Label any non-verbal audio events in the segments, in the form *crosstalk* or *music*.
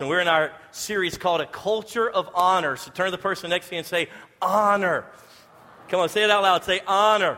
And we're in our series called A Culture of Honor. So turn to the person next to you and say, Honor. Come on, say it out loud. Say, Honor.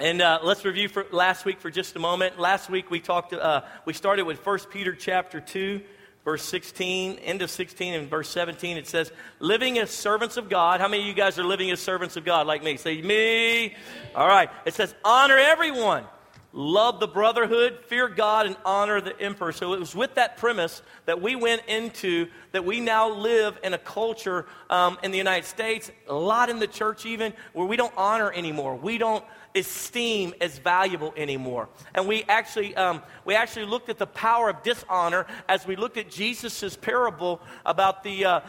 And uh, let's review for last week for just a moment. Last week we talked. Uh, we started with 1 Peter chapter two, verse 16, end of 16, and verse 17. It says, "Living as servants of God." How many of you guys are living as servants of God, like me? Say me. All right. It says, "Honor everyone." Love the brotherhood, fear God, and honor the emperor. So it was with that premise that we went into that we now live in a culture um, in the United States, a lot in the church even, where we don't honor anymore. We don't esteem as valuable anymore. And we actually, um, we actually looked at the power of dishonor as we looked at Jesus' parable about the, uh,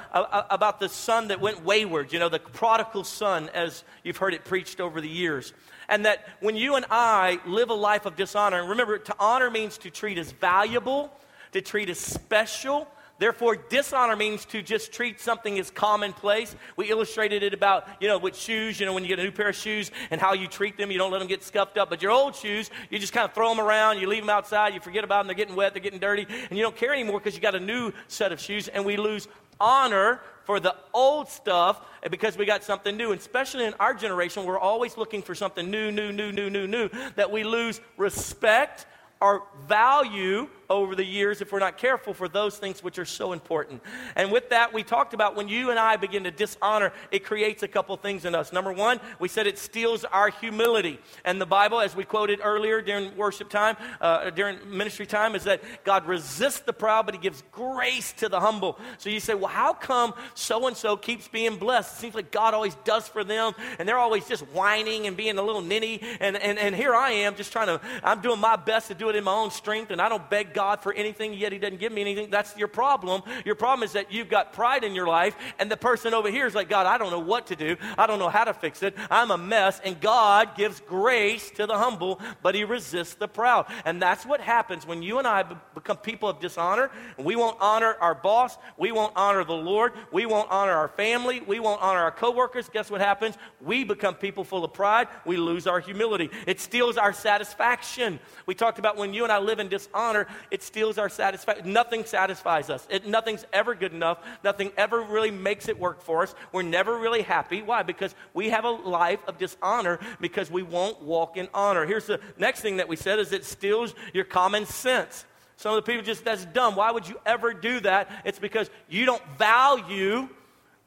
about the son that went wayward, you know, the prodigal son, as you've heard it preached over the years. And that when you and I live a life of dishonor, and remember, to honor means to treat as valuable, to treat as special. Therefore, dishonor means to just treat something as commonplace. We illustrated it about, you know, with shoes, you know, when you get a new pair of shoes and how you treat them, you don't let them get scuffed up. But your old shoes, you just kind of throw them around, you leave them outside, you forget about them, they're getting wet, they're getting dirty, and you don't care anymore because you got a new set of shoes. And we lose honor for the old stuff because we got something new. And especially in our generation, we're always looking for something new, new, new, new, new, new, that we lose respect or value over the years if we're not careful for those things which are so important. And with that, we talked about when you and I begin to dishonor, it creates a couple things in us. Number one, we said it steals our humility. And the Bible, as we quoted earlier during worship time, uh, during ministry time, is that God resists the proud, but He gives grace to the humble. So you say, well, how come so and so keeps being blessed? It seems like God always does for them, and they're always just whining and being a little ninny. And, and, and here I am just trying to, I'm doing my best to do it in my own strength, and I don't beg God God for anything, yet He doesn't give me anything. That's your problem. Your problem is that you've got pride in your life, and the person over here is like, God, I don't know what to do. I don't know how to fix it. I'm a mess. And God gives grace to the humble, but He resists the proud. And that's what happens when you and I become people of dishonor. We won't honor our boss. We won't honor the Lord. We won't honor our family. We won't honor our coworkers. Guess what happens? We become people full of pride. We lose our humility. It steals our satisfaction. We talked about when you and I live in dishonor, it steals our satisfaction. Nothing satisfies us. It, nothing's ever good enough. Nothing ever really makes it work for us. We're never really happy. Why? Because we have a life of dishonor because we won't walk in honor. Here's the next thing that we said is it steals your common sense. Some of the people just, that's dumb. Why would you ever do that? It's because you don't value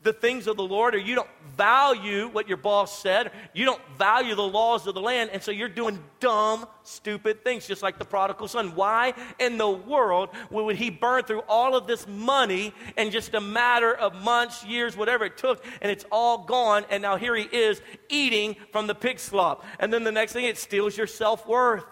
the things of the Lord, or you don't value what your boss said, you don't value the laws of the land, and so you're doing dumb, stupid things, just like the prodigal son. Why in the world would he burn through all of this money in just a matter of months, years, whatever it took, and it's all gone, and now here he is eating from the pig slop. And then the next thing, it steals your self worth.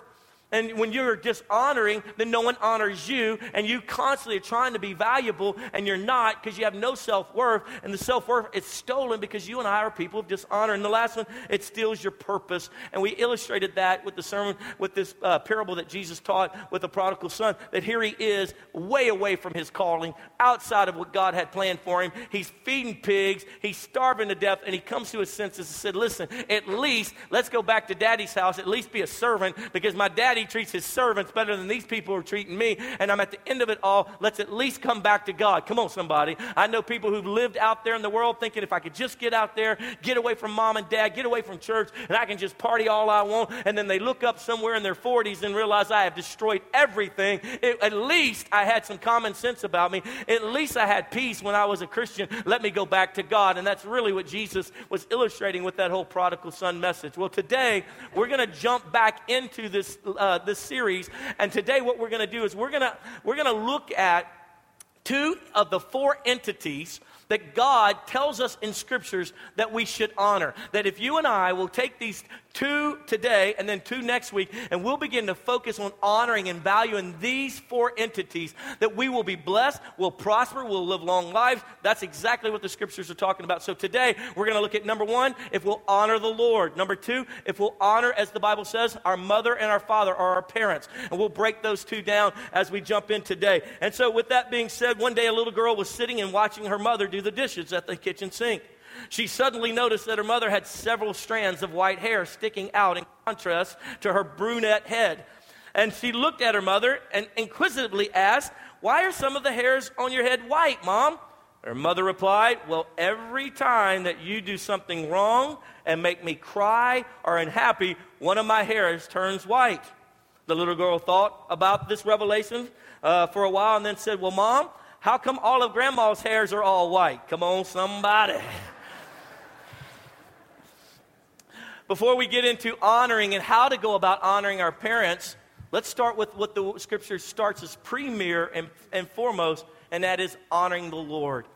And when you're dishonoring, then no one honors you, and you constantly are trying to be valuable, and you're not because you have no self worth, and the self worth is stolen because you and I are people of dishonor. And the last one, it steals your purpose. And we illustrated that with the sermon, with this uh, parable that Jesus taught with the prodigal son, that here he is, way away from his calling, outside of what God had planned for him. He's feeding pigs, he's starving to death, and he comes to his senses and said, Listen, at least let's go back to daddy's house, at least be a servant, because my daddy treats his servants better than these people are treating me. And I'm at the end of it all. Let's at least come back to God. Come on, somebody. I know people who've lived out there in the world thinking if I could just get out there, get away from mom and dad, get away from church, and I can just party all I want. And then they look up somewhere in their 40s and realize I have destroyed everything. It, at least I had some common sense about me. At least I had peace when I was a Christian. Let me go back to God. And that's really what Jesus was illustrating with that whole prodigal son message. Well, today we're going to jump back into this uh, uh, this series. And today, what we're going to do is we're going to we're going to look at two of the four entities that God tells us in scriptures that we should honor. That if you and I will take these two today and then two next week, and we'll begin to focus on honoring and valuing these four entities, that we will be blessed, we'll prosper, we'll live long lives. That's exactly what the scriptures are talking about. So today, we're going to look at number one, if we'll honor the Lord. Number two, if we'll honor, as the Bible says, our mother and our father are our parents. And we'll break those two down as we jump in today. And so, with that being said, one day a little girl was sitting and watching her mother do the dishes at the kitchen sink. She suddenly noticed that her mother had several strands of white hair sticking out in contrast to her brunette head. And she looked at her mother and inquisitively asked, Why are some of the hairs on your head white, Mom? Her mother replied, Well, every time that you do something wrong and make me cry or unhappy, one of my hairs turns white. The little girl thought about this revelation uh, for a while and then said, Well, Mom, how come all of Grandma's hairs are all white? Come on, somebody. Before we get into honoring and how to go about honoring our parents, let's start with what the scripture starts as premier and, and foremost, and that is honoring the Lord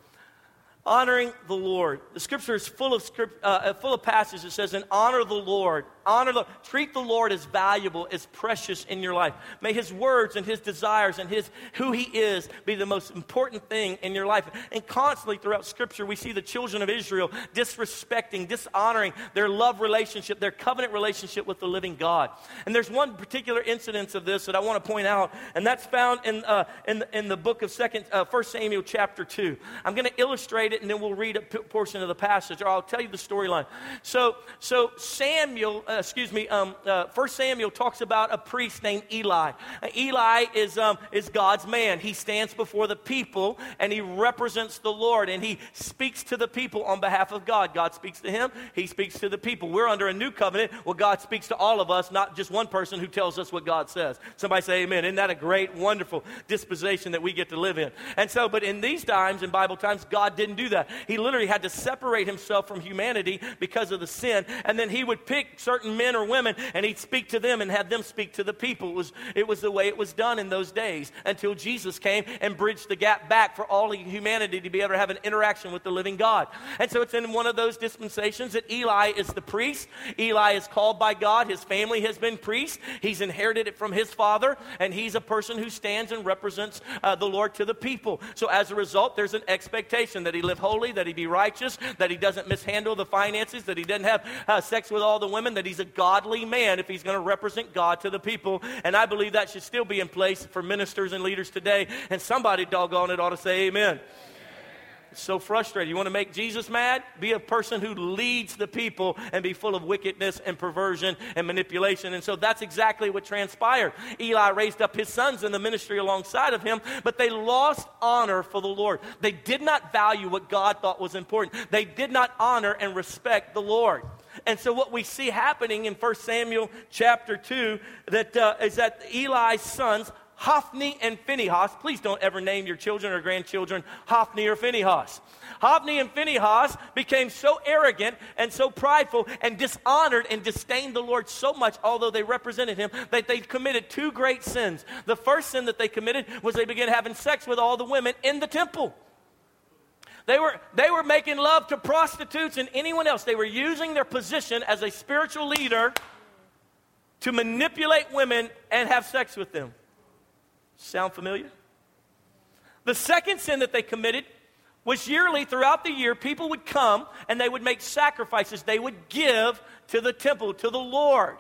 honoring the Lord. The scripture is full of, script, uh, uh, full of passages that says, and honor the Lord. Honor the, treat the Lord as valuable, as precious in your life. May his words and his desires and his, who he is be the most important thing in your life. And constantly throughout scripture, we see the children of Israel disrespecting, dishonoring their love relationship, their covenant relationship with the living God. And there's one particular incidence of this that I want to point out, and that's found in, uh, in, in the book of second, uh, 1 Samuel chapter 2. I'm going to illustrate it it and then we'll read a p- portion of the passage, or I'll tell you the storyline. So, so Samuel, uh, excuse me, um, uh, First Samuel talks about a priest named Eli. Uh, Eli is, um, is God's man. He stands before the people and he represents the Lord and he speaks to the people on behalf of God. God speaks to him, he speaks to the people. We're under a new covenant Well, God speaks to all of us, not just one person who tells us what God says. Somebody say amen. Isn't that a great, wonderful disposition that we get to live in? And so, but in these times, in Bible times, God didn't do that. He literally had to separate himself from humanity because of the sin. And then he would pick certain men or women and he'd speak to them and have them speak to the people. It was, it was the way it was done in those days until Jesus came and bridged the gap back for all humanity to be able to have an interaction with the living God. And so it's in one of those dispensations that Eli is the priest. Eli is called by God. His family has been priests. He's inherited it from his father, and he's a person who stands and represents uh, the Lord to the people. So as a result, there's an expectation that he live holy, that he be righteous, that he doesn't mishandle the finances, that he doesn't have uh, sex with all the women, that he's a godly man if he's going to represent God to the people. And I believe that should still be in place for ministers and leaders today. And somebody, doggone it, ought to say amen. It's so frustrated. You want to make Jesus mad? Be a person who leads the people and be full of wickedness and perversion and manipulation. And so that's exactly what transpired. Eli raised up his sons in the ministry alongside of him, but they lost honor for the Lord. They did not value what God thought was important. They did not honor and respect the Lord. And so what we see happening in 1 Samuel chapter 2 that, uh, is that Eli's sons Hophni and Phinehas. Please don't ever name your children or grandchildren Hophni or Phinehas. Hophni and Phinehas became so arrogant and so prideful and dishonored and disdained the Lord so much, although they represented him, that they committed two great sins. The first sin that they committed was they began having sex with all the women in the temple. They were, they were making love to prostitutes and anyone else. They were using their position as a spiritual leader to manipulate women and have sex with them. Sound familiar? The second sin that they committed was yearly throughout the year, people would come and they would make sacrifices. They would give to the temple, to the Lord.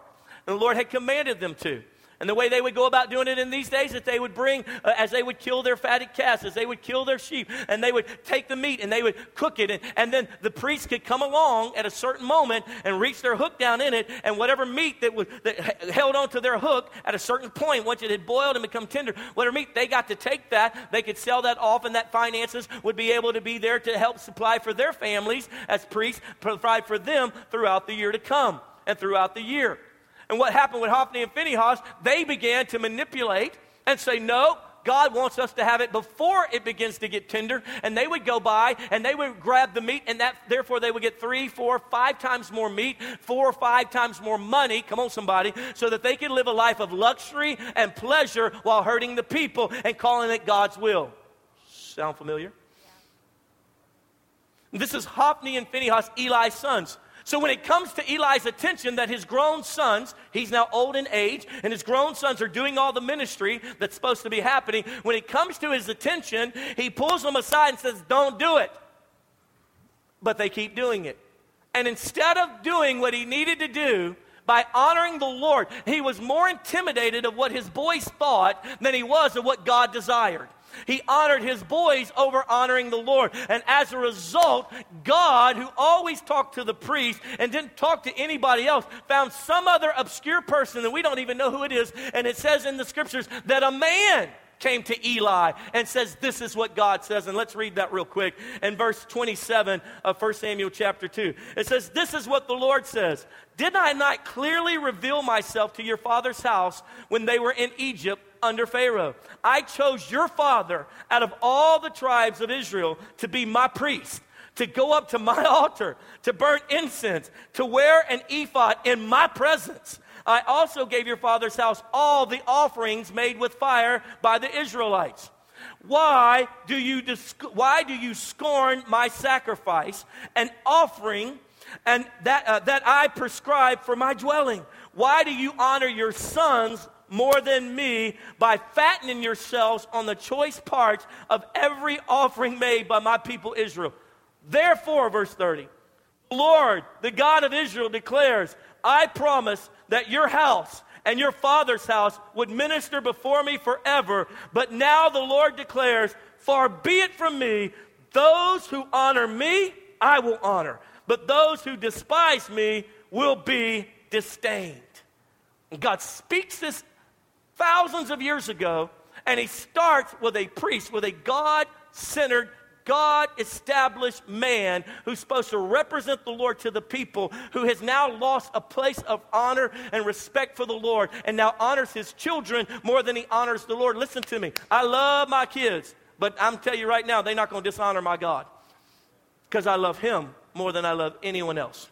And the Lord had commanded them to. And the way they would go about doing it in these days, that they would bring, uh, as they would kill their fatted calves, as they would kill their sheep, and they would take the meat and they would cook it. And, and then the priest could come along at a certain moment and reach their hook down in it, and whatever meat that, was, that held onto their hook at a certain point, once it had boiled and become tender, whatever meat, they got to take that. They could sell that off, and that finances would be able to be there to help supply for their families as priests, provide for them throughout the year to come and throughout the year. And what happened with Hophni and Phinehas, they began to manipulate and say, no, God wants us to have it before it begins to get tender. And they would go by and they would grab the meat, and that therefore they would get three, four, five times more meat, four or five times more money. Come on, somebody, so that they could live a life of luxury and pleasure while hurting the people and calling it God's will. Sound familiar? Yeah. This is Hophni and Phinehas, Eli's sons. So when it comes to Eli's attention that his grown sons, he's now old in age, and his grown sons are doing all the ministry that's supposed to be happening, when it comes to his attention, he pulls them aside and says, Don't do it. But they keep doing it. And instead of doing what he needed to do, by honoring the Lord, he was more intimidated of what his boys thought than he was of what God desired. He honored his boys over honoring the Lord. And as a result, God, who always talked to the priest and didn't talk to anybody else, found some other obscure person that we don't even know who it is. And it says in the scriptures that a man came to Eli and says, This is what God says. And let's read that real quick. In verse 27 of 1 Samuel chapter 2, it says, This is what the Lord says Did I not clearly reveal myself to your father's house when they were in Egypt? Under Pharaoh. I chose your father out of all the tribes of Israel to be my priest to go up to my *laughs* altar, to burn incense, to wear an ephod in my presence. I also gave your father's house all the offerings made with fire by the Israelites. Why do you, why do you scorn my sacrifice and offering and that, uh, that I prescribe for my dwelling? Why do you honor your sons more than me by fattening yourselves on the choice parts of every offering made by my people Israel? Therefore, verse 30, the Lord, the God of Israel, declares, I promise that your house and your father's house would minister before me forever. But now the Lord declares, Far be it from me, those who honor me, I will honor. But those who despise me will be disdained. God speaks this thousands of years ago, and he starts with a priest, with a God centered God established man who's supposed to represent the Lord to the people, who has now lost a place of honor and respect for the Lord and now honors his children more than he honors the Lord. Listen to me. I love my kids, but I'm telling you right now, they're not going to dishonor my God because I love him more than I love anyone else.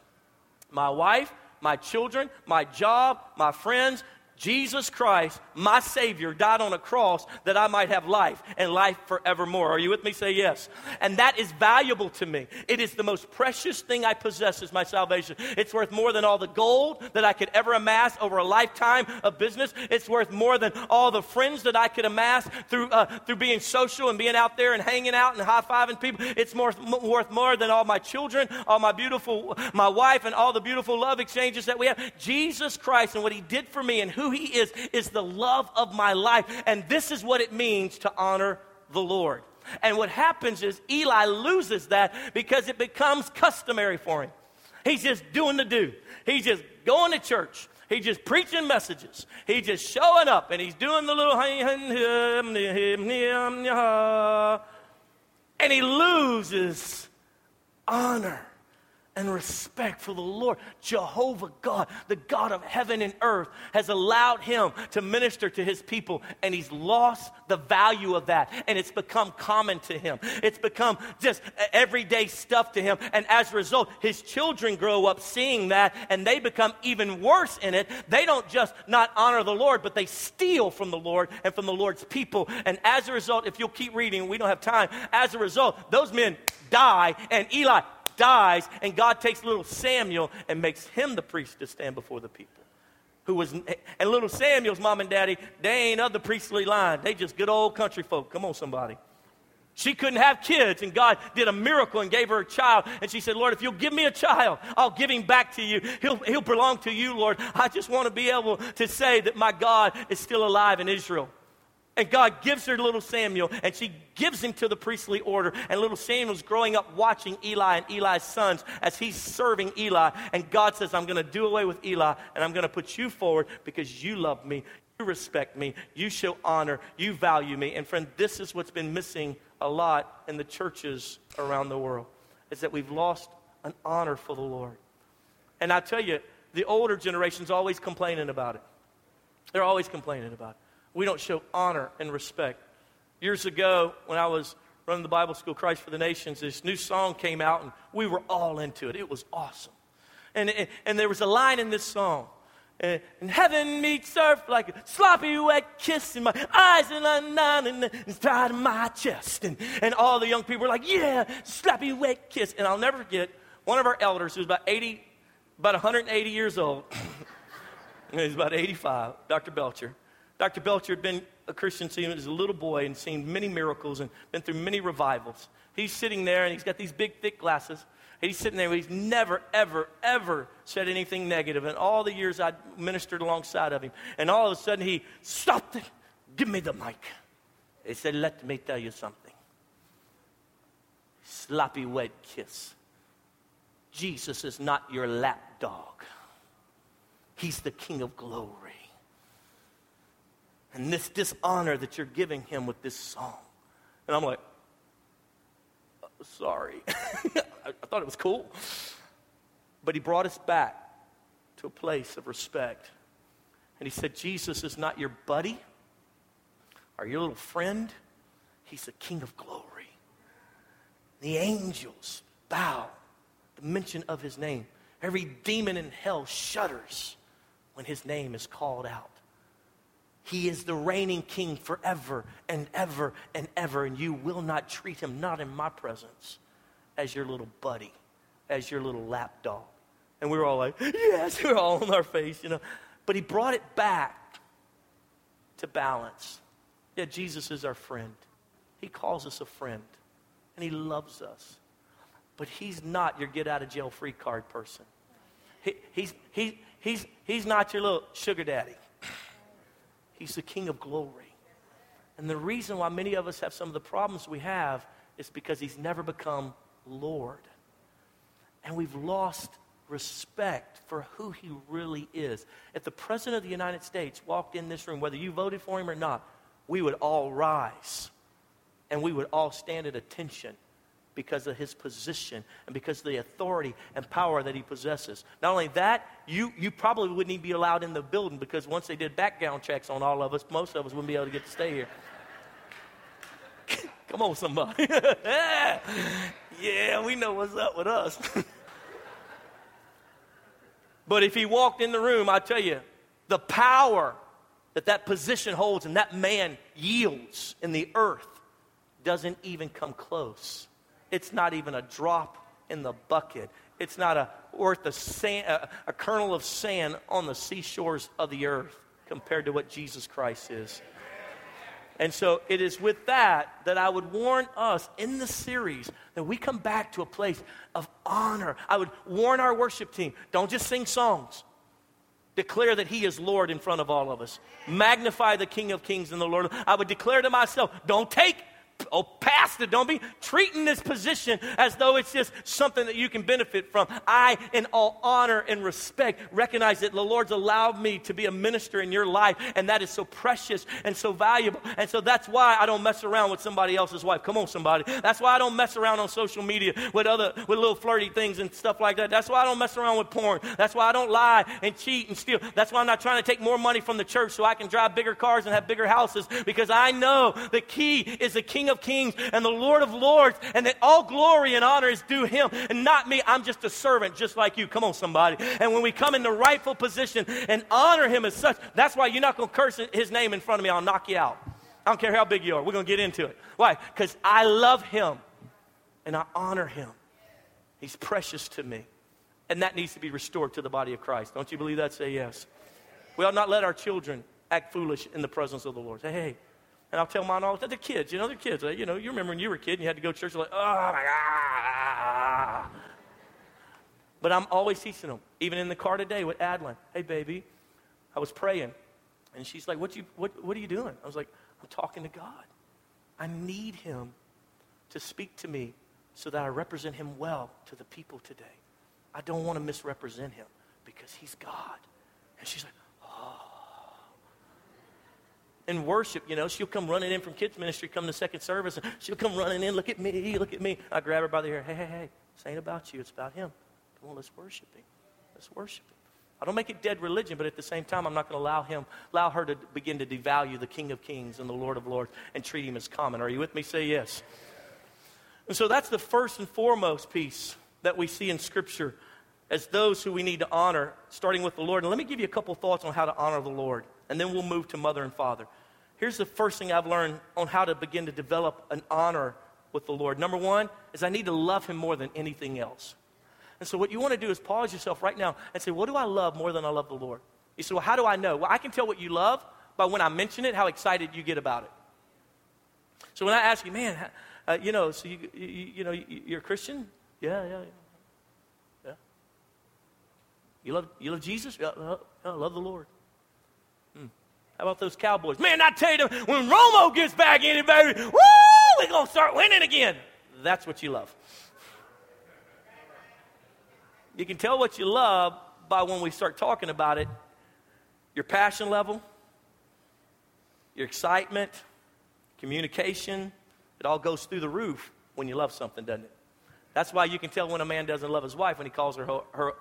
My wife, my children, my job, my friends, Jesus Christ, my Savior, died on a cross that I might have life and life forevermore. Are you with me? Say yes. And that is valuable to me. It is the most precious thing I possess is my salvation. It's worth more than all the gold that I could ever amass over a lifetime of business. It's worth more than all the friends that I could amass through, uh, through being social and being out there and hanging out and high-fiving people. It's more, m- worth more than all my children, all my beautiful, my wife and all the beautiful love exchanges that we have. Jesus Christ and what he did for me and who he is, is the love of my life. And this is what it means to honor the Lord. And what happens is Eli loses that because it becomes customary for him. He's just doing the do. He's just going to church. He's just preaching messages. He's just showing up and he's doing the little and he loses honor and respect for the Lord. Jehovah God, the God of heaven and earth, has allowed him to minister to his people, and he's lost the value of that. And it's become common to him. It's become just everyday stuff to him. And as a result, his children grow up seeing that, and they become even worse in it. They don't just not honor the Lord, but they steal from the Lord and from the Lord's people. And as a result, if you'll keep reading, we don't have time. As a result, those men die, and Eli dies, and God takes little Samuel and makes him the priest to stand before the people. Who was, and little Samuel's mom and daddy, they ain't of the priestly line. They just good old country folk. Come on, somebody. She couldn't have kids, and God did a miracle and gave her a child. And she said, Lord, if you'll give me a child, I'll give him back to you. He'll, he'll belong to you, Lord. I just want to be able to say that my God is still alive in Israel. And God gives her little Samuel, and she gives him to the priestly order. And little Samuel's growing up watching Eli and Eli's sons as he's serving Eli. And God says, I'm going to do away with Eli, and I'm going to put you forward because you love me, you respect me, you show honor, you value me. And friend, this is what's been missing a lot in the churches around the world, is that we've lost an honor for the Lord. And I tell you, the older generation's always complaining about it. They're always complaining about it we don't show honor and respect. Years ago, when I was running the Bible school, Christ for the Nations, this new song came out, and we were all into it. It was awesome. And, and, and there was a line in this song. And, and heaven meets earth like a sloppy wet kiss in my eyes and undone and inside of my chest. And, and all the young people were like, yeah, sloppy wet kiss. And I'll never forget one of our elders who was about 80, about 180 years old. *coughs* He's about 85, Dr. Belcher. Dr. Belcher had been a Christian since he was a little boy and seen many miracles and been through many revivals. He's sitting there and he's got these big, thick glasses. He's sitting there, he's never, ever, ever said anything negative in all the years I ministered alongside of him. And all of a sudden he stopped it. Give me the mic. He said, Let me tell you something. Sloppy, wet kiss. Jesus is not your lap dog, He's the King of glory. And this dishonor that you're giving him with this song. And I'm like, uh, sorry. *laughs* I, I thought it was cool. But he brought us back to a place of respect. And he said, Jesus is not your buddy or your little friend, he's the King of glory. The angels bow the mention of his name. Every demon in hell shudders when his name is called out. He is the reigning king forever and ever and ever, and you will not treat him, not in my presence, as your little buddy, as your little lap dog. And we were all like, yes, *laughs* we are all on our face, you know. But he brought it back to balance. Yeah, Jesus is our friend. He calls us a friend, and he loves us. But he's not your get out of jail free card person. He, he's, he, he's, he's not your little sugar daddy. He's the king of glory. And the reason why many of us have some of the problems we have is because he's never become Lord. And we've lost respect for who he really is. If the President of the United States walked in this room, whether you voted for him or not, we would all rise and we would all stand at attention because of his position and because of the authority and power that he possesses. Not only that, you, you probably wouldn't even be allowed in the building because once they did background checks on all of us, most of us wouldn't be able to get to stay here. *laughs* Come on, somebody. *laughs* yeah, we know what's up with us. *laughs* but if he walked in the room, I tell you, the power that that position holds and that man yields in the earth doesn't even come close. It's not even a drop in the bucket. It's not a, worth a, sand, a, a kernel of sand on the seashores of the earth compared to what Jesus Christ is. And so it is with that that I would warn us in the series that we come back to a place of honor. I would warn our worship team don't just sing songs. Declare that He is Lord in front of all of us. Magnify the King of Kings and the Lord. I would declare to myself, don't take oh, pastor, don't be treating this position as though it's just something that you can benefit from. I, in all honor and respect, recognize that the Lord's allowed me to be a minister in your life, and that is so precious and so valuable. And so that's why I don't mess around with somebody else's wife. Come on, somebody. That's why I don't mess around on social media with other with little flirty things and stuff like that. That's why I don't mess around with porn. That's why I don't lie and cheat and steal. That's why I'm not trying to take more money from the church so I can drive bigger cars and have bigger houses because I know the key is the King of Kings and the Lord of Lords, and that all glory and honor is due Him and not me. I'm just a servant, just like you. Come on, somebody. And when we come in the rightful position and honor Him as such, that's why you're not going to curse His name in front of me. I'll knock you out. I don't care how big you are. We're going to get into it. Why? Because I love Him and I honor Him. He's precious to me. And that needs to be restored to the body of Christ. Don't you believe that? Say yes. We ought not let our children act foolish in the presence of the Lord. Say, hey, and I'll tell mine all the time. They're kids, you know, they're kids. You know, you remember when you were a kid and you had to go to church, like, oh my God. But I'm always teaching them, even in the car today with Adeline. Hey, baby, I was praying. And she's like, what, you, what, what are you doing? I was like, I'm talking to God. I need him to speak to me so that I represent him well to the people today. I don't want to misrepresent him because he's God. And she's like, in worship, you know, she'll come running in from kids ministry, come to second service, and she'll come running in, look at me, look at me. I grab her by the hair, hey, hey, hey, this ain't about you, it's about him. Come on, let's worship him. Let's worship him. I don't make it dead religion, but at the same time, I'm not going to allow him, allow her to begin to devalue the King of Kings and the Lord of Lords and treat him as common. Are you with me? Say yes. And so that's the first and foremost piece that we see in Scripture as those who we need to honor, starting with the Lord. And let me give you a couple thoughts on how to honor the Lord and then we'll move to mother and father. Here's the first thing I've learned on how to begin to develop an honor with the Lord. Number one is I need to love Him more than anything else. And so, what you want to do is pause yourself right now and say, What do I love more than I love the Lord? You say, Well, how do I know? Well, I can tell what you love by when I mention it, how excited you get about it. So, when I ask you, Man, uh, you know, so you, you, you know, you're a Christian? Yeah, yeah, yeah. yeah. You love, you love Jesus? Yeah, I love the Lord. How about those Cowboys? Man, I tell you, when Romo gets back in it, baby, woo, we're going to start winning again. That's what you love. You can tell what you love by when we start talking about it, your passion level, your excitement, communication, it all goes through the roof when you love something, doesn't it? That's why you can tell when a man doesn't love his wife when he calls her, her,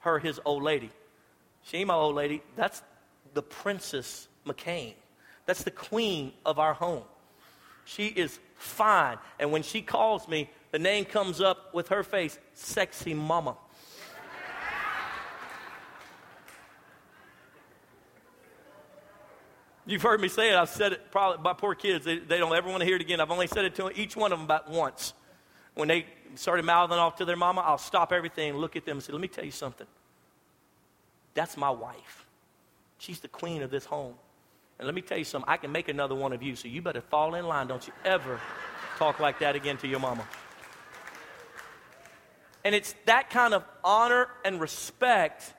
her, his old lady. She ain't my old lady. That's the Princess McCain. That's the queen of our home. She is fine. And when she calls me, the name comes up with her face Sexy Mama. You've heard me say it. I've said it probably, my poor kids, they, they don't ever want to hear it again. I've only said it to each one of them about once. When they started mouthing off to their mama, I'll stop everything, look at them, and say, Let me tell you something. That's my wife. She's the queen of this home. And let me tell you something, I can make another one of you, so you better fall in line. Don't you ever talk like that again to your mama. And it's that kind of honor and respect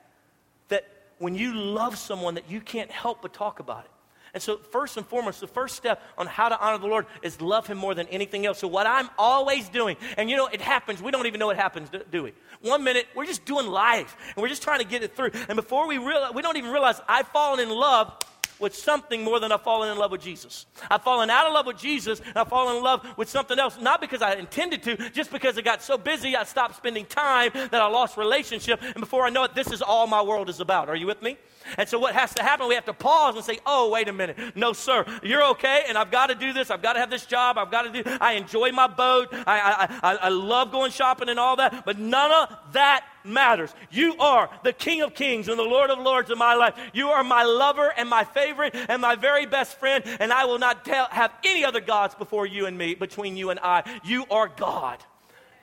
that when you love someone that you can't help but talk about it. And so, first and foremost, the first step on how to honor the Lord is love Him more than anything else. So, what I'm always doing, and you know, it happens, we don't even know it happens, do we? One minute, we're just doing life, and we're just trying to get it through. And before we realize, we don't even realize I've fallen in love with something more than I've fallen in love with Jesus. I've fallen out of love with Jesus and I've fallen in love with something else, not because I intended to, just because I got so busy, I stopped spending time that I lost relationship. And before I know it, this is all my world is about. Are you with me? And so what has to happen, we have to pause and say, oh, wait a minute. No, sir, you're okay, and I've got to do this. I've got to have this job. I've got to do, I enjoy my boat. I, I, I, I love going shopping and all that, but none of that matters. You are the King of Kings and the Lord of Lords in my life. You are my lover and my favorite and my very best friend, and I will not tell, have any other gods before you and me, between you and I. You are God.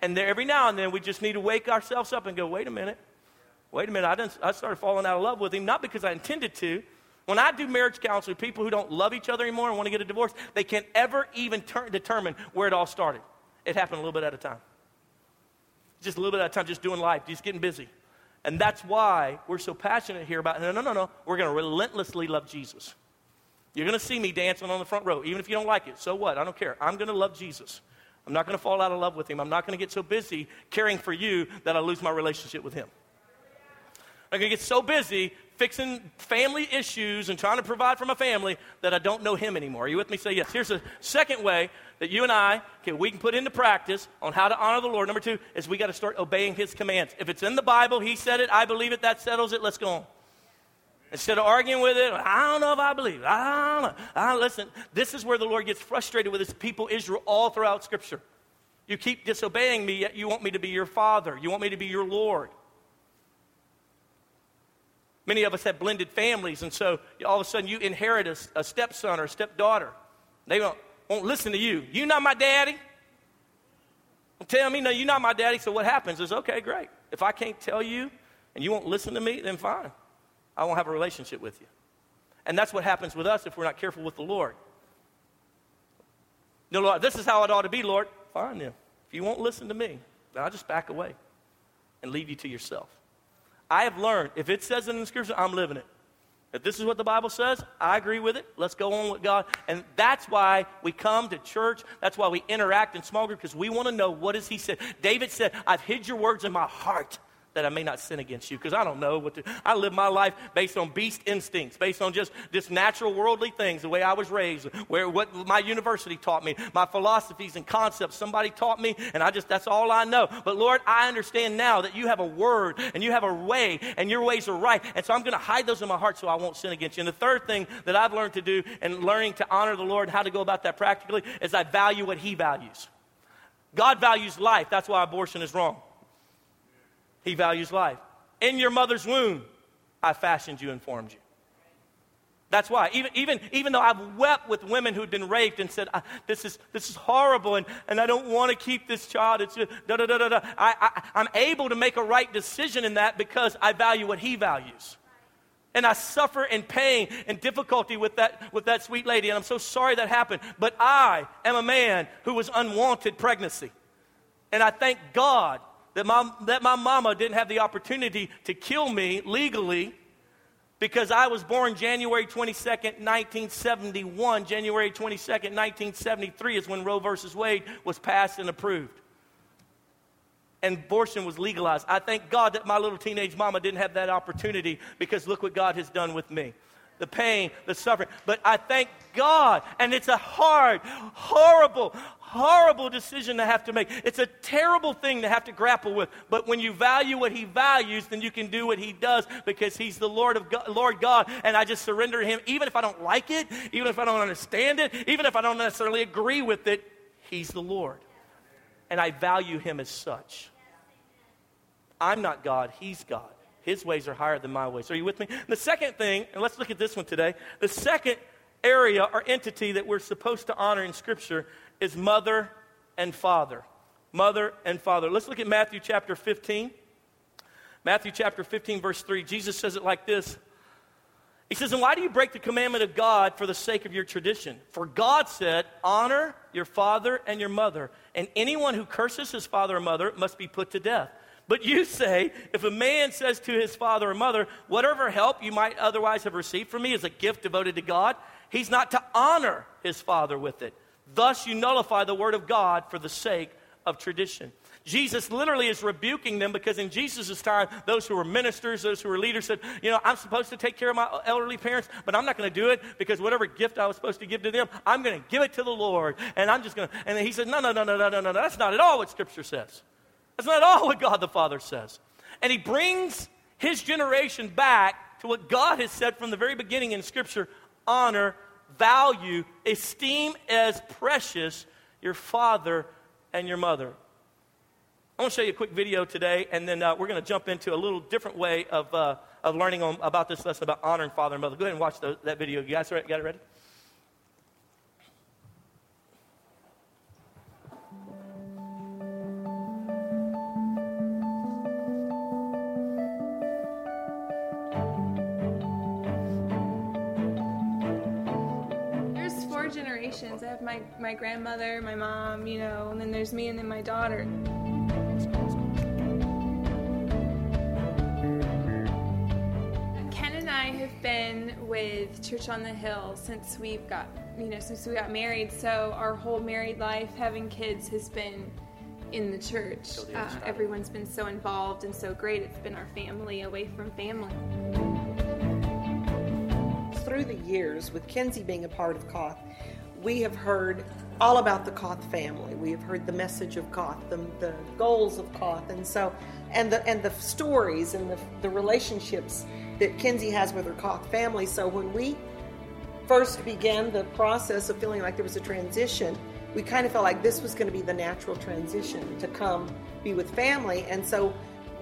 And there, every now and then we just need to wake ourselves up and go, wait a minute. Wait a minute, I, didn't, I started falling out of love with him, not because I intended to. When I do marriage counseling, people who don't love each other anymore and want to get a divorce, they can't ever even ter- determine where it all started. It happened a little bit at a time just a little bit at a time, just doing life, just getting busy. And that's why we're so passionate here about no, no, no, no. We're going to relentlessly love Jesus. You're going to see me dancing on the front row, even if you don't like it. So what? I don't care. I'm going to love Jesus. I'm not going to fall out of love with him. I'm not going to get so busy caring for you that I lose my relationship with him. I'm going to get so busy fixing family issues and trying to provide for my family that I don't know him anymore. Are you with me? Say yes. Here's a second way that you and I can, we can put into practice on how to honor the Lord. Number two is we got to start obeying his commands. If it's in the Bible, he said it, I believe it, that settles it, let's go on. Instead of arguing with it, I don't know if I believe it. I don't know. I don't, listen, this is where the Lord gets frustrated with his people, Israel, all throughout Scripture. You keep disobeying me, yet you want me to be your father. You want me to be your Lord. Many of us have blended families, and so all of a sudden you inherit a, a stepson or a stepdaughter. They won't, won't listen to you. You're not my daddy? Tell me, no, you're not my daddy. So what happens is, okay, great. If I can't tell you and you won't listen to me, then fine. I won't have a relationship with you. And that's what happens with us if we're not careful with the Lord. No, Lord, this is how it ought to be, Lord. Fine then. If you won't listen to me, then I'll just back away and leave you to yourself. I have learned if it says it in the scripture, I'm living it. If this is what the Bible says, I agree with it. Let's go on with God. And that's why we come to church. That's why we interact in small group because we want to know what has he said. David said, I've hid your words in my heart that I may not sin against you because I don't know what to. I live my life based on beast instincts, based on just just natural worldly things, the way I was raised, where what my university taught me, my philosophies and concepts somebody taught me, and I just that's all I know. But Lord, I understand now that you have a word and you have a way, and your ways are right, and so I'm going to hide those in my heart so I won't sin against you. And the third thing that I've learned to do and learning to honor the Lord, how to go about that practically, is I value what He values. God values life. That's why abortion is wrong. He values life. In your mother's womb, I fashioned you and formed you. That's why. Even, even, even though I've wept with women who'd been raped and said, this, is, this is horrible and, and I don't want to keep this child, it's da da da da da. I, I, I'm able to make a right decision in that because I value what he values. And I suffer in pain and difficulty with that, with that sweet lady, and I'm so sorry that happened. But I am a man who was unwanted pregnancy. And I thank God that my, that my mama didn't have the opportunity to kill me legally because I was born January 22nd, 1971. January 22nd, 1973 is when Roe versus Wade was passed and approved. And abortion was legalized. I thank God that my little teenage mama didn't have that opportunity because look what God has done with me. The pain, the suffering. But I thank God. And it's a hard, horrible, horrible decision to have to make. It's a terrible thing to have to grapple with. But when you value what He values, then you can do what He does because He's the Lord of God, Lord God. And I just surrender to Him, even if I don't like it, even if I don't understand it, even if I don't necessarily agree with it. He's the Lord. And I value Him as such. I'm not God, He's God. His ways are higher than my ways. Are you with me? The second thing, and let's look at this one today. The second area or entity that we're supposed to honor in Scripture is mother and father. Mother and father. Let's look at Matthew chapter 15. Matthew chapter 15, verse 3. Jesus says it like this He says, And why do you break the commandment of God for the sake of your tradition? For God said, Honor your father and your mother, and anyone who curses his father or mother must be put to death. But you say, if a man says to his father or mother, Whatever help you might otherwise have received from me is a gift devoted to God, he's not to honor his father with it. Thus, you nullify the word of God for the sake of tradition. Jesus literally is rebuking them because in Jesus' time, those who were ministers, those who were leaders said, You know, I'm supposed to take care of my elderly parents, but I'm not going to do it because whatever gift I was supposed to give to them, I'm going to give it to the Lord. And I'm just going to. And he said, No, no, no, no, no, no, no. That's not at all what Scripture says. That's not all what God the Father says. And he brings his generation back to what God has said from the very beginning in Scripture honor value, esteem as precious your father and your mother. I want to show you a quick video today, and then uh, we're going to jump into a little different way of, uh, of learning on, about this lesson about honoring father and mother. Go ahead and watch the, that video. You guys got it ready? Generations. I have my, my grandmother, my mom, you know, and then there's me and then my daughter. Ken and I have been with Church on the Hill since we've got, you know, since we got married. So our whole married life, having kids, has been in the church. Uh, everyone's been so involved and so great. It's been our family away from family. Through the years, with Kenzie being a part of Koth, we have heard all about the Koth family. We have heard the message of Koth, the, the goals of Koth, and so and the and the stories and the, the relationships that Kenzie has with her Koth family. So when we first began the process of feeling like there was a transition, we kind of felt like this was going to be the natural transition to come be with family, and so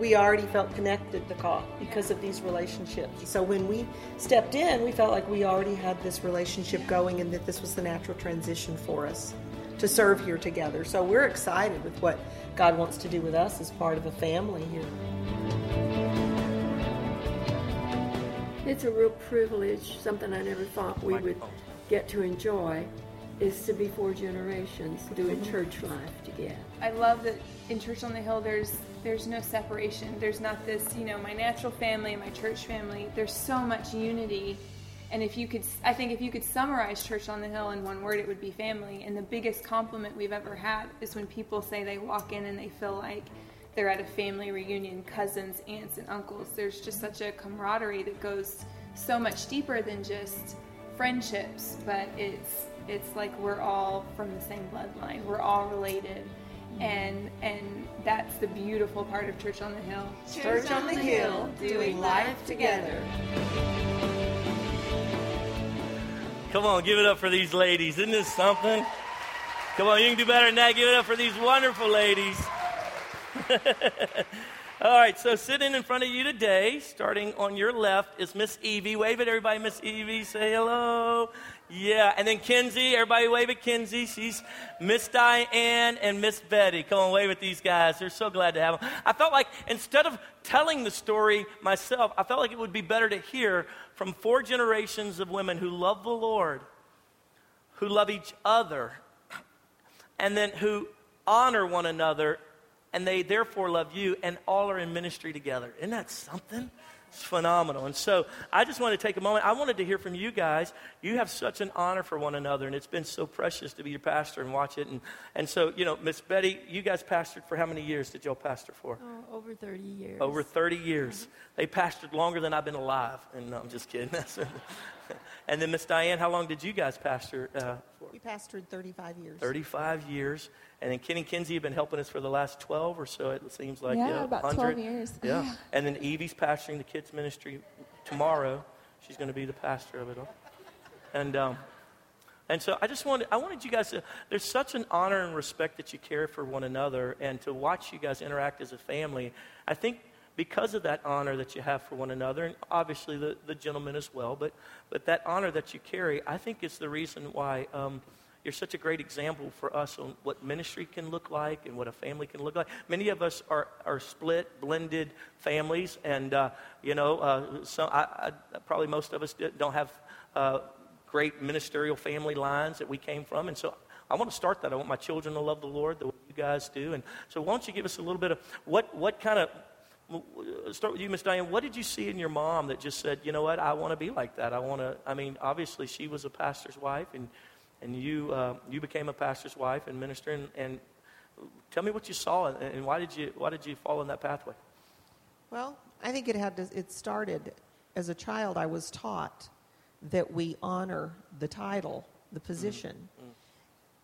we already felt connected to Koth because of these relationships. So when we stepped in, we felt like we already had this relationship going and that this was the natural transition for us to serve here together. So we're excited with what God wants to do with us as part of a family here. It's a real privilege, something I never thought we would get to enjoy, is to be four generations doing church life together. I love that in Church on the Hill there's there's no separation. There's not this, you know, my natural family and my church family. There's so much unity. And if you could, I think if you could summarize Church on the Hill in one word, it would be family. And the biggest compliment we've ever had is when people say they walk in and they feel like they're at a family reunion, cousins, aunts, and uncles. There's just such a camaraderie that goes so much deeper than just friendships, but it's it's like we're all from the same bloodline. We're all related Mm. and and that's the beautiful part of Church on the Hill. Church, Church on, the, Hill, doing life together. Come on, give it up for these ladies. Isn't this something? Come on, you can do better than that. Give it up for these wonderful ladies. *laughs* All right, so sitting in front of you today, starting on your left, is Miss Evie. Wave at everybody, Miss Evie. Say hello. Yeah, and then Kenzie. Everybody wave at Kenzie. She's Miss Diane and Miss Betty. Come on, wave at these guys. They're so glad to have them. I felt like instead of telling the story myself, I felt like it would be better to hear from four generations of women who love the Lord, who love each other, and then who honor one another and they therefore love you, and all are in ministry together. Isn't that something? It's phenomenal. And so I just want to take a moment. I wanted to hear from you guys. You have such an honor for one another, and it's been so precious to be your pastor and watch it. And, and so, you know, Miss Betty, you guys pastored for how many years did y'all pastor for? Oh, over 30 years. Over 30 years. Uh-huh. They pastored longer than I've been alive. And no, I'm just kidding. *laughs* and then, Miss Diane, how long did you guys pastor uh, for? We pastored 35 years. 35 years. And then Ken and Kenzie have been helping us for the last 12 or so, it seems like. Yeah, about 12 years. Yeah. And then Evie's pastoring the kids' ministry tomorrow. She's going to be the pastor of it all. And, um, and so I just wanted, I wanted you guys to, there's such an honor and respect that you care for one another and to watch you guys interact as a family. I think because of that honor that you have for one another, and obviously the, the gentleman as well, but, but that honor that you carry, I think is the reason why um, you're such a great example for us on what ministry can look like and what a family can look like. Many of us are, are split, blended families, and, uh, you know, uh, some, I, I, probably most of us don't have uh, great ministerial family lines that we came from. And so I want to start that. I want my children to love the Lord the way you guys do. And so why don't you give us a little bit of what, what kind of start with you, Miss Diane. What did you see in your mom that just said, you know what, I want to be like that? I want to. I mean, obviously, she was a pastor's wife, and and you uh, you became a pastor's wife and minister. And, and tell me what you saw, and, and, why did you why did you fall in that pathway? Well, I think it had to, it started as a child. I was taught that we honor the title, the position, mm-hmm.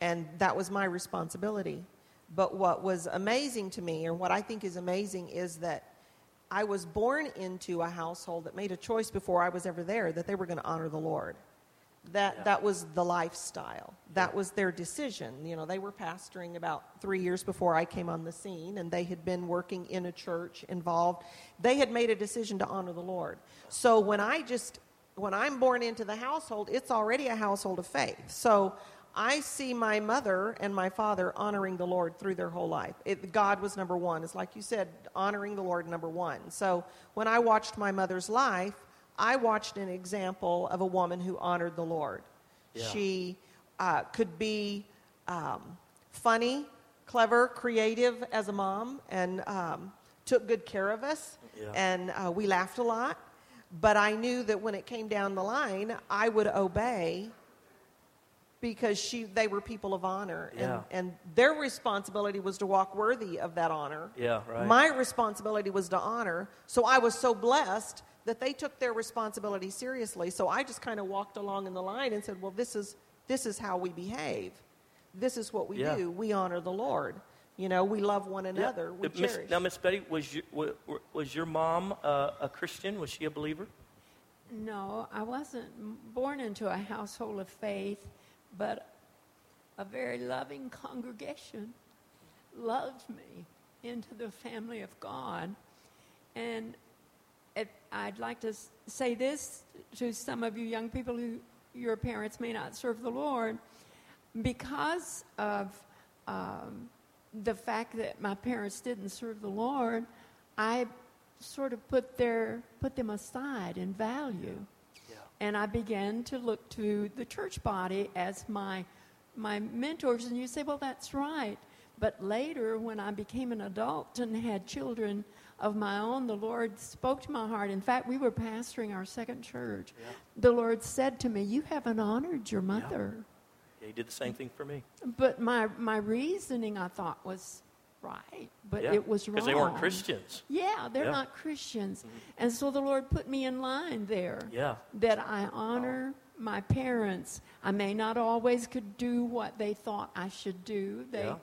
and that was my responsibility. But what was amazing to me, or what I think is amazing, is that I was born into a household that made a choice before I was ever there that they were going to honor the Lord. That, yeah. that was the lifestyle. That yeah. was their decision. You know, they were pastoring about three years before I came on the scene, and they had been working in a church involved. They had made a decision to honor the Lord. So when I just, when I'm born into the household, it's already a household of faith. So I see my mother and my father honoring the Lord through their whole life. It, God was number one. It's like you said, honoring the Lord number one. So when I watched my mother's life, I watched an example of a woman who honored the Lord. Yeah. She uh, could be um, funny, clever, creative as a mom, and um, took good care of us. Yeah. And uh, we laughed a lot. But I knew that when it came down the line, I would obey because she they were people of honor. And, yeah. and their responsibility was to walk worthy of that honor. Yeah right. My responsibility was to honor. So i was so blessed that they took their responsibility seriously. So i just kind of walked along in the line and said well this is this is how we behave. This is what we yeah. do. We honor the lord. You know we love one another. Yeah. we Miss, now miss betty was your, was your mom uh, a christian? Was she a believer? No i wasn't born into a household of faith but a very loving congregation loved me into the family of God. And it, I'd like to say this to some of you young people who your parents may not serve the Lord. Because of um, the fact that my parents didn't serve the Lord, I sort of put, their, put them aside in value. And I began to look to the church body as my, my mentors. And you say, well, that's right. But later, when I became an adult and had children of my own, the Lord spoke to my heart. In fact, we were pastoring our second church. Yeah. The Lord said to me, You haven't honored your mother. Yeah. He did the same thing for me. But my, my reasoning, I thought, was right, but yeah, it was wrong. Because they weren't Christians. Yeah, they're yeah. not Christians. Mm-hmm. And so the Lord put me in line there. Yeah. That I honor oh. my parents. I may not always could do what they thought I should do. They yeah.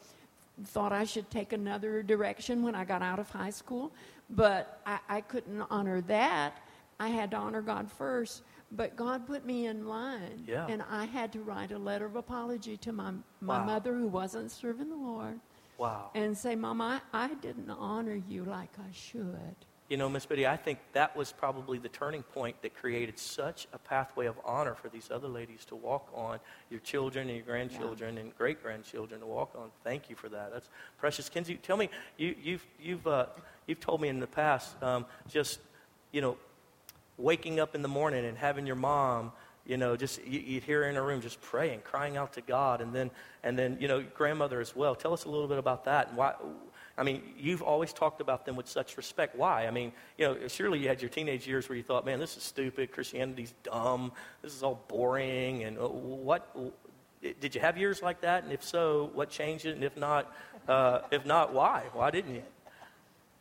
thought I should take another direction when I got out of high school, but I, I couldn't honor that. I had to honor God first. But God put me in line, yeah. and I had to write a letter of apology to my, my wow. mother who wasn't serving the Lord. Wow. And say, Mom, I, I didn't honor you like I should. You know, Miss Betty, I think that was probably the turning point that created such a pathway of honor for these other ladies to walk on, your children and your grandchildren yeah. and great grandchildren to walk on. Thank you for that. That's precious. Kenzie, tell me, you, you've, you've, uh, you've told me in the past um, just, you know, waking up in the morning and having your mom you know, just you, would hear her in a room just praying, crying out to God, and then and then you know, grandmother as well. Tell us a little bit about that and why, I mean, you've always talked about them with such respect. Why? I mean, you know, surely you had your teenage years where you thought, man, this is stupid. Christianity's dumb. This is all boring. And uh, what? Did you have years like that? And if so, what changed it? And if not, uh, if not, why? Why didn't you?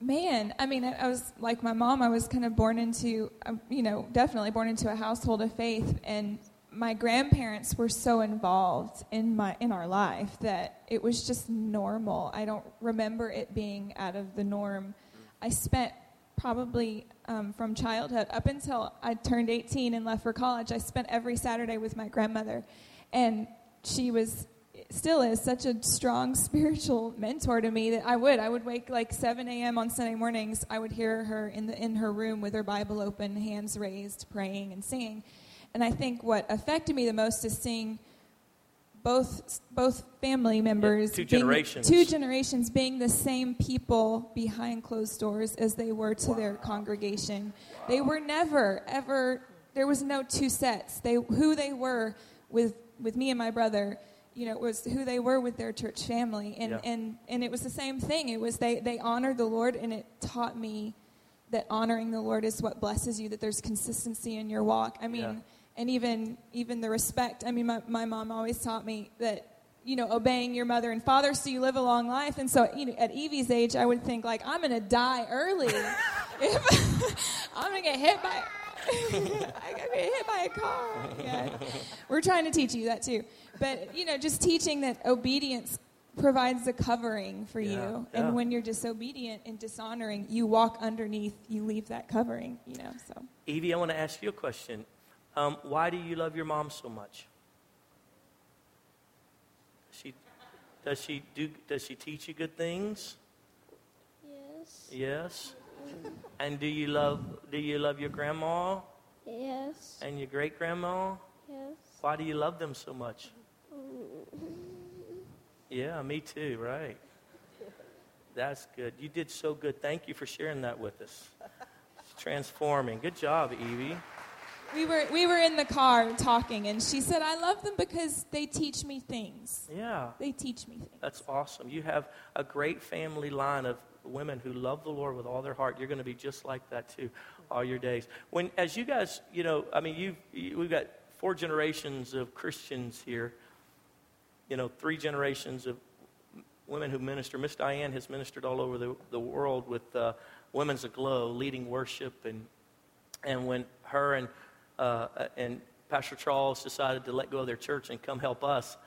Man, I mean, I was like my mom. I was kind of born into, um, you know, definitely born into a household of faith, and my grandparents were so involved in my in our life that it was just normal. I don't remember it being out of the norm. I spent probably um, from childhood up until I turned 18 and left for college. I spent every Saturday with my grandmother, and she was still is such a strong *laughs* spiritual mentor to me that I would I would wake like 7 a.m. on Sunday mornings. I would hear her in the in her room with her Bible open, hands raised, praying and singing and I think what affected me the most is seeing both both family members yeah, two being, generations two generations being the same people behind closed doors as they were to wow. their congregation. Wow. They were never ever there was no two sets. They who they were with with me and my brother you know, it was who they were with their church family. And, yeah. and, and it was the same thing. It was they, they honored the Lord, and it taught me that honoring the Lord is what blesses you, that there's consistency in your walk. I mean, yeah and even even the respect. I mean, my, my mom always taught me that you know obeying your mother and father so you live a long life. And so you know, at Evie's age, I would think like I'm going to die early. if *laughs* *laughs* I'm going to get hit by. *laughs* I got hit by a car. Yeah. We're trying to teach you that too. But, you know, just teaching that obedience provides a covering for yeah, you. And when you're disobedient and dishonoring, you walk underneath, you leave that covering, you know. So Evie, I want to ask you a question. Um, why do you love your mom so much? She, does she do? Does she teach you good things? Yes. Yes. And do you love? Do you love your grandma? Yes. And your great grandma? Yes. Why do you love them so much? Yeah, me too. Right. That's good. You did so good. Thank you for sharing that with us. It's transforming. Good job, Evie we were we were in the car talking and she said i love them because they teach me things yeah they teach me things that's awesome you have a great family line of women who love the lord with all their heart you're going to be just like that too all your days. When as you guys you know i mean you, you we've got four generations of christians here you know three generations of women who minister. Miss diane has ministered all over the, the world with uh, women's aglow leading worship and and when her and uh, and Pastor Charles decided to let go of their church and come help us,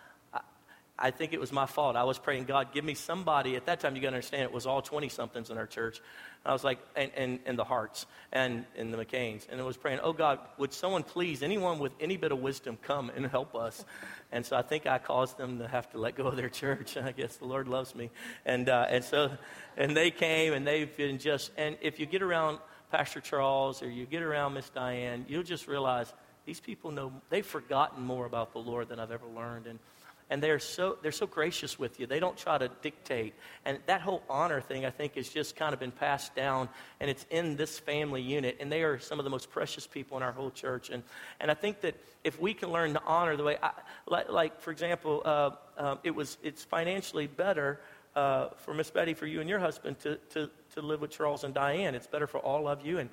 I, think it was my fault. I was praying, God, give me somebody. At that time, you got to understand, it was all 20 somethings in our church. I was like, and, and, and the Hearts and, and the McCains. And I was praying, oh God, would someone please, anyone with any bit of wisdom, come and help us? And so I think I caused them to have to let go of their church. *laughs* I guess the Lord loves me. And, uh, and so, and they came and they've been just, and if you get around Pastor Charles or you get around Miss Diane, you'll just realize these people know, they've forgotten more about the Lord than I've ever learned. And, and they're so, they're so gracious with you. They don't try to dictate. And that whole honor thing, I think, has just kind of been passed down, and it's in this family unit. And they are some of the most precious people in our whole church. And, and I think that if we can learn to honor the way, I, like, like, for example, uh, um, it was, it's financially better uh, for Miss Betty, for you and your husband to, to, to live with Charles and Diane. It's better for all of you. And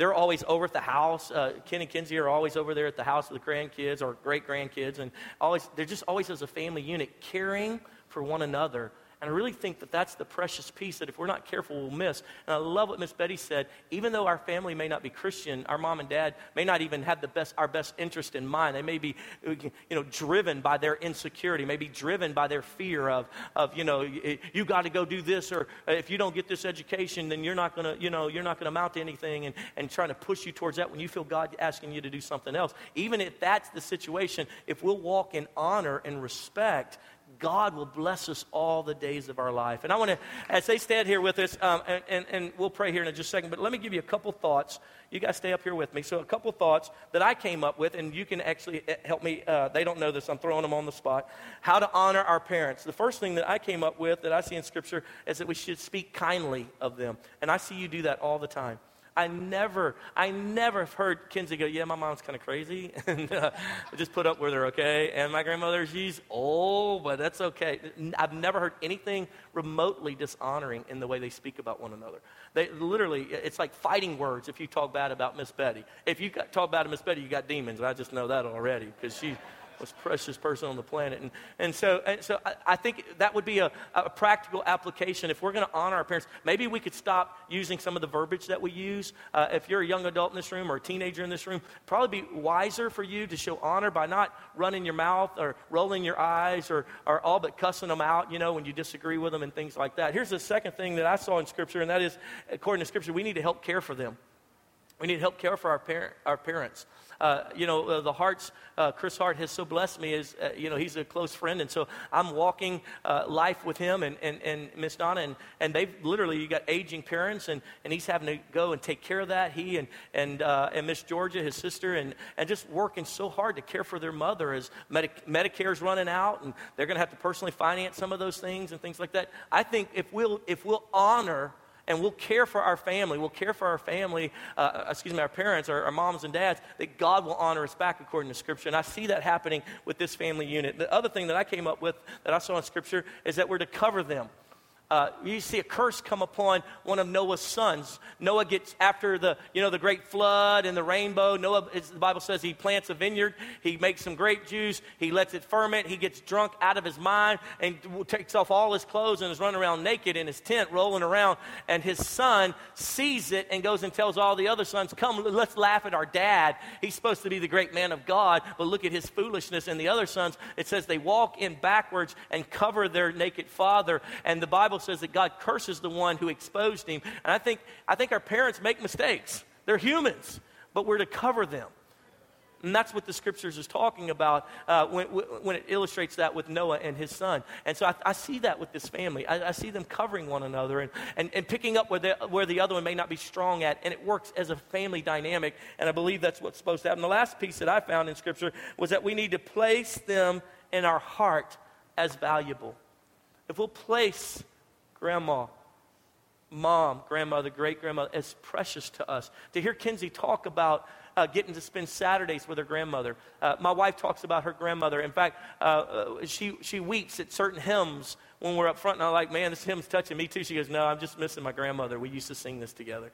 they're always over at the house. Uh, Ken and Kenzie are always over there at the house with the grandkids or great grandkids. And always, they're just always as a family unit caring for one another and I really think that that's the precious piece that if we're not careful, we'll miss. And I love what Miss Betty said. Even though our family may not be Christian, our mom and dad may not even have the best, our best interest in mind. They may be, uh, you know, driven by their insecurity, may be driven by their fear of, of you know, you, got to go do this, or uh, if you don't get this education, then you're not going to, you know, you're not going to amount to anything, and, and trying to push you towards that when you feel God asking you to do something else. Even if that's the situation, if we'll walk in honor and respect, God will bless us all the days of our life. And I want to, as they stand here with us, um, and, and, and, we'll pray here in just a second, but let me give you a couple thoughts. You guys stay up here with me. So, a couple thoughts that I came up with, and you can actually eh, help me. Uh, they don't know this, I'm throwing them on the spot. How to honor our parents. The first thing that I came up with that I see in Scripture is that we should speak kindly of them. And I see you do that all the time. I never, I never have heard Kenzie go, yeah, my mom's kind of crazy. *laughs* and uh, just put up with her, okay? And my grandmother, she's old, but that's okay. I've never heard anything remotely dishonoring in the way they speak about one another. They literally, it's like fighting words if you talk bad about Miss Betty. If you talk bad about Miss Betty, you got demons. I just know that already because she most precious person on the planet. And, and so, and so I, I, think that would be a, a practical application. If we're going to honor our parents, maybe we could stop using some of the verbiage that we use. Uh, if you're a young adult in this room or a teenager in this room, probably be wiser for you to show honor by not running your mouth or rolling your eyes or, or all but cussing them out, you know, when you disagree with them and things like that. Here's the second thing that I saw in Scripture, and that is, according to Scripture, we need to help care for them. We need to help care for our, par- our parents uh, you know, uh, the Hearts, uh, Chris Hart has so blessed me. Is uh, you know, he's a close friend, and so I'm walking uh, life with him and, and, and Miss Donna, and, and they've literally, you got aging parents, and, and he's having to go and take care of that. He and, and, and Miss Georgia, his sister, and, and just working so hard to care for their mother as Medi- Medicare's running out, and they're going to have to personally finance some of those things and things like that. I think if we'll, if we'll honor and we'll care for our family, we'll care for our family, uh, uh, excuse me, our parents, our, our moms and dads, that God will honor us back according to Scripture. And I see that happening with this family unit. The other thing that I came up with that I saw in Scripture is that we're to cover them uh, you see a curse come upon one of Noah's sons. Noah gets after the, you know, the great flood and the rainbow. Noah, the Bible says he plants a vineyard. He makes some grape juice. He lets it ferment. He gets drunk out of his mind and takes off all his clothes and is running around naked in his tent, rolling around. And his son sees it and goes and tells all the other sons, come, let's laugh at our dad. He's supposed to be the great man of God, but look at his foolishness. And the other sons, it says they walk in backwards and cover their naked father. And the Bible says that God curses the one who exposed him. And I think, I think our parents make mistakes. They're humans, but we're to cover them. And that's what the scriptures is talking about uh, when, when it illustrates that with Noah and his son. And so I, I see that with this family. I, I, see them covering one another and, and, and picking up where the, where the other one may not be strong at. And it works as a family dynamic. And I believe that's what's supposed to happen. The last piece that I found in scripture was that we need to place them in our heart as valuable. If we'll place grandma, mom, grandmother, great grandmother as precious to us. To hear Kenzie talk about uh, getting to spend Saturdays with her grandmother. Uh, my wife talks about her grandmother. In fact, uh, uh, she, she weeps at certain hymns when we're up front, and I'm like, man, this hymn's touching me too. She goes, no, I'm just missing my grandmother. We used to sing this together.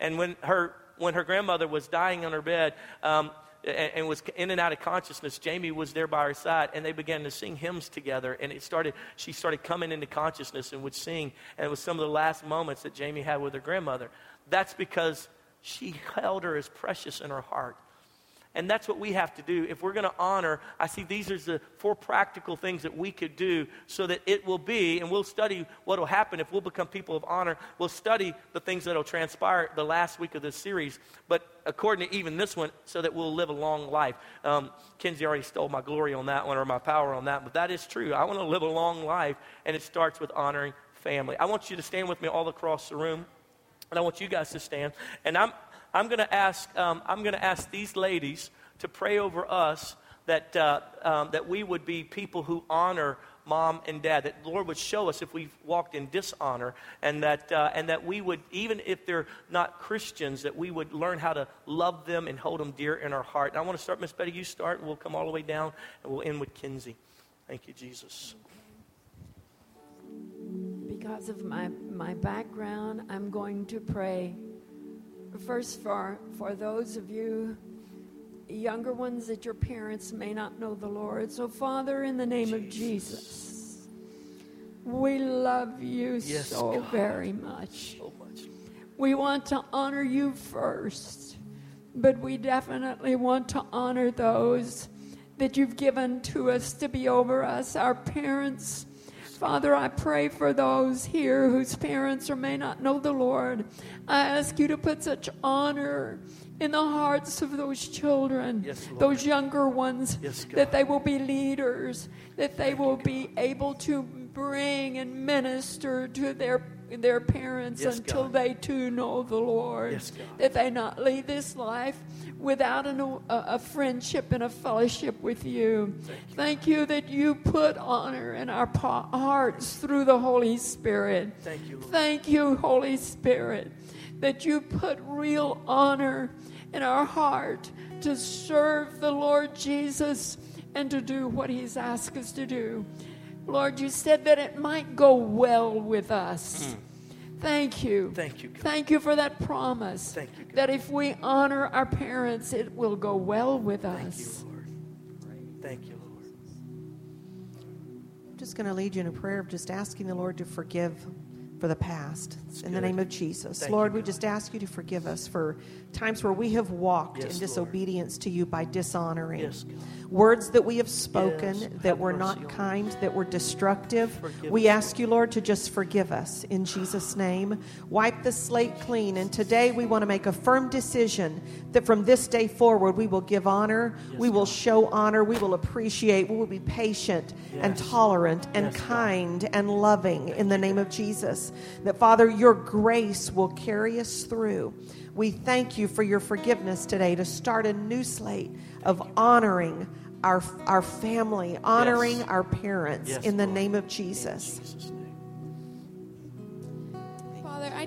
And when her, when her grandmother was dying on her bed, um, and, and, was in and out of consciousness, Jamie was there by her side, and they began to sing hymns together. And it started, she started coming into consciousness and would sing. And it was some of the last moments that Jamie had with her grandmother. That's because she held her as precious in her heart. And that's what we have to do. If we're going to honor, I see these are the four practical things that we could do so that it will be, and we'll study what will happen if we'll become people of honor. We'll study the things that will transpire the last week of this series, but according to even this one, so that we'll live a long life. Um, Kenzie already stole my glory on that one or my power on that, but that is true. I want to live a long life, and it starts with honoring family. I want you to stand with me all across the room, and I want you guys to stand. And I'm, I'm going to ask, um, I'm going to ask these ladies to pray over us that, uh, um, that we would be people who honor mom and dad. That the Lord would show us if we've walked in dishonor, and that, uh, and that we would, even if they're not Christians, that we would learn how to love them and hold them dear in our heart. And I want to start, Miss Betty, you start, and we'll come all the way down, and we'll end with Kenzie. Thank you, Jesus. Because of my, my background, I'm going to pray First, for, for those of you younger ones that your parents may not know the Lord. So, Father, in the name Jesus. of Jesus, we love you yes, so God. very much. So much. We want to honor you first, but we definitely want to honor those that you've given to us to be over us, our parents Father, I pray for those here whose parents or may not know the Lord. I ask you to put such honor in the hearts of those children, yes, those younger ones, yes, that they will be leaders, that they will be able to bring and minister to their their parents yes, until God. they too know the Lord. Yes, that they not leave this life without an, a, a, friendship and a fellowship with you. Thank you. Thank you that you put honor in our hearts through the Holy Spirit. Thank you. Lord. Thank you, Holy Spirit that you put real honor in our heart to serve the Lord Jesus and to do what He's asked us to do. Lord, you said that it might go well with us. Thank you. Mm. Thank you, God. Thank you for that promise. Thank you, God. That if we honor our parents, it will go well with us. Thank you. Lord. Thank you, Lord. I'm just going to lead you in a prayer of just asking the Lord to forgive for the past. in the name of Jesus. Thank Lord, you, we just ask you to forgive us for times where we have walked Yes, in Lord. disobedience to you by dishonoring. Yes, Words that we have spoken Yes. that were not kind, that were destructive. Forgive we us, ask you, Lord, to just forgive us in Jesus' name. Wipe the slate clean. And today we want to make a firm decision that from this day forward we will give honor, we will show honor, we will appreciate, we will be patient and tolerant and Yes, God. kind and loving in the name of Jesus. That, Father, your grace will carry us through. We thank you for your forgiveness today to start a new slate of honoring our, our family, honoring Yes. our parents Yes, in the Lord. name of Jesus.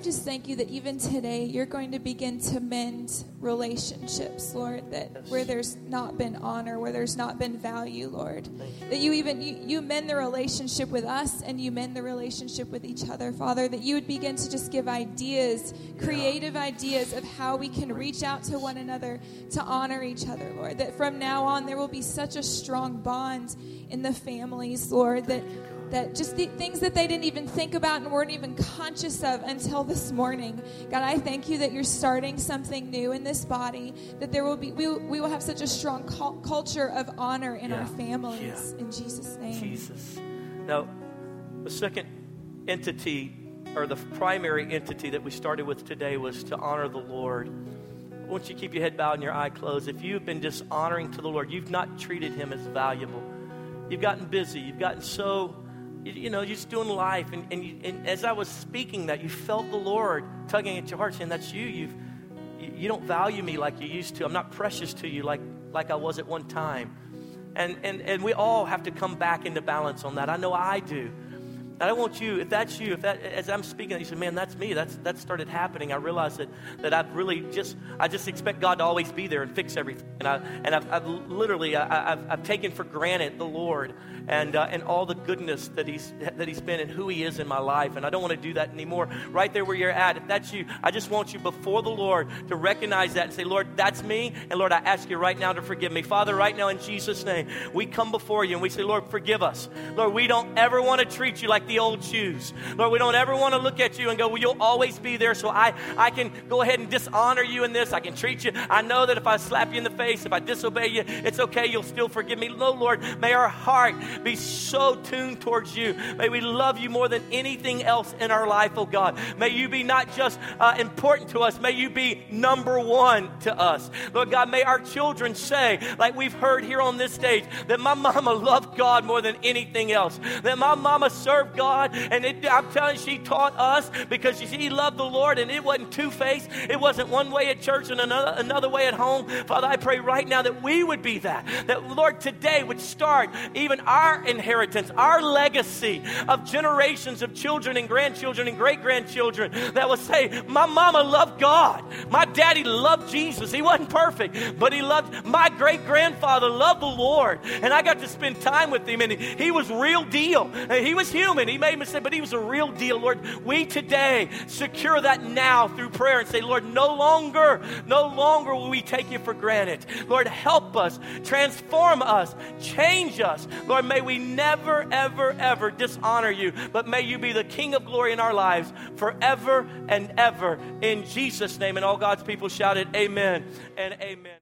Just thank you that even today you're going to begin to mend relationships, Lord, that where there's not been honor, where there's not been value, Lord. That you even you, you mend the relationship with us and you mend the relationship with each other, Father, that you would begin to just give ideas, creative ideas of how we can reach out to one another to honor each other, Lord. That from now on there will be such a strong bond in the families, Lord, that that just the things that they didn't even think about and weren't even conscious of until this morning. God, I thank you that you're starting something new in this body, that there will be, we, we will have such a strong cul- culture of honor in Yeah. our families. Yeah. In Jesus' name. Jesus. Now, the second entity, or the primary entity that we started with today, was to honor the Lord. I want you to keep your head bowed and your eye closed. If you've been dishonoring to the Lord, you've not treated Him as valuable. You've gotten busy. You've gotten so, you, you know, you're just doing life. And, and, you, and as I was speaking that, you felt the Lord tugging at your heart, saying, "That's you. You've, you, you don't value me like you used to. I'm not precious to you like like I was at one time." And, and, and we all have to come back into balance on that. I know I do. And I want you, if that's you, if that, as I'm speaking, you say, man, that's me. That's, that started happening. I realized that, that I've really just, I just expect God to always be there and fix everything. And, I, and I've, I've literally, I, I've, I've taken for granted the Lord and, uh, and all the goodness that he's, that he's been and who he is in my life. And I don't want to do that anymore. Right there where you're at, if that's you, I just want you before the Lord to recognize that and say, Lord, that's me. And Lord, I ask you right now to forgive me. Father, right now in Jesus' name, we come before you and we say, Lord, forgive us. Lord, we don't ever want to treat you like the old shoes. Lord, we don't ever want to look at you and go, well, you'll always be there. So I, I can go ahead and dishonor you in this. I can treat you. I know that if I slap you in the face, if I disobey you, it's okay. You'll still forgive me. No, Lord, may our heart be so tuned towards you. May we love you more than anything else in our life, oh God. May you be not just uh, important to us, may you be number one to us. Lord God, may our children say, like we've heard here on this stage, that my mama loved God more than anything else. That my mama served God, and it, I'm telling you, she taught us because she loved the Lord, and it wasn't two faced. It wasn't one way at church and another, another way at home. Father, I pray right now that we would be that. That, Lord, today would start even our inheritance, our legacy of generations of children and grandchildren and great grandchildren that will say, My mama loved God. My daddy loved Jesus. He wasn't perfect, but he loved my great grandfather, loved the Lord. And I got to spend time with him, and he, he was real deal. And he was human. He made mistakes, but he was a real deal. Lord, we today secure that now through prayer and say, Lord, no longer, no longer will we take you for granted. Lord, help us, transform us, change us. Lord, may we never, ever, ever dishonor you, but may you be the King of glory in our lives forever and ever. In Jesus' name. And all God's people shouted, Amen and Amen.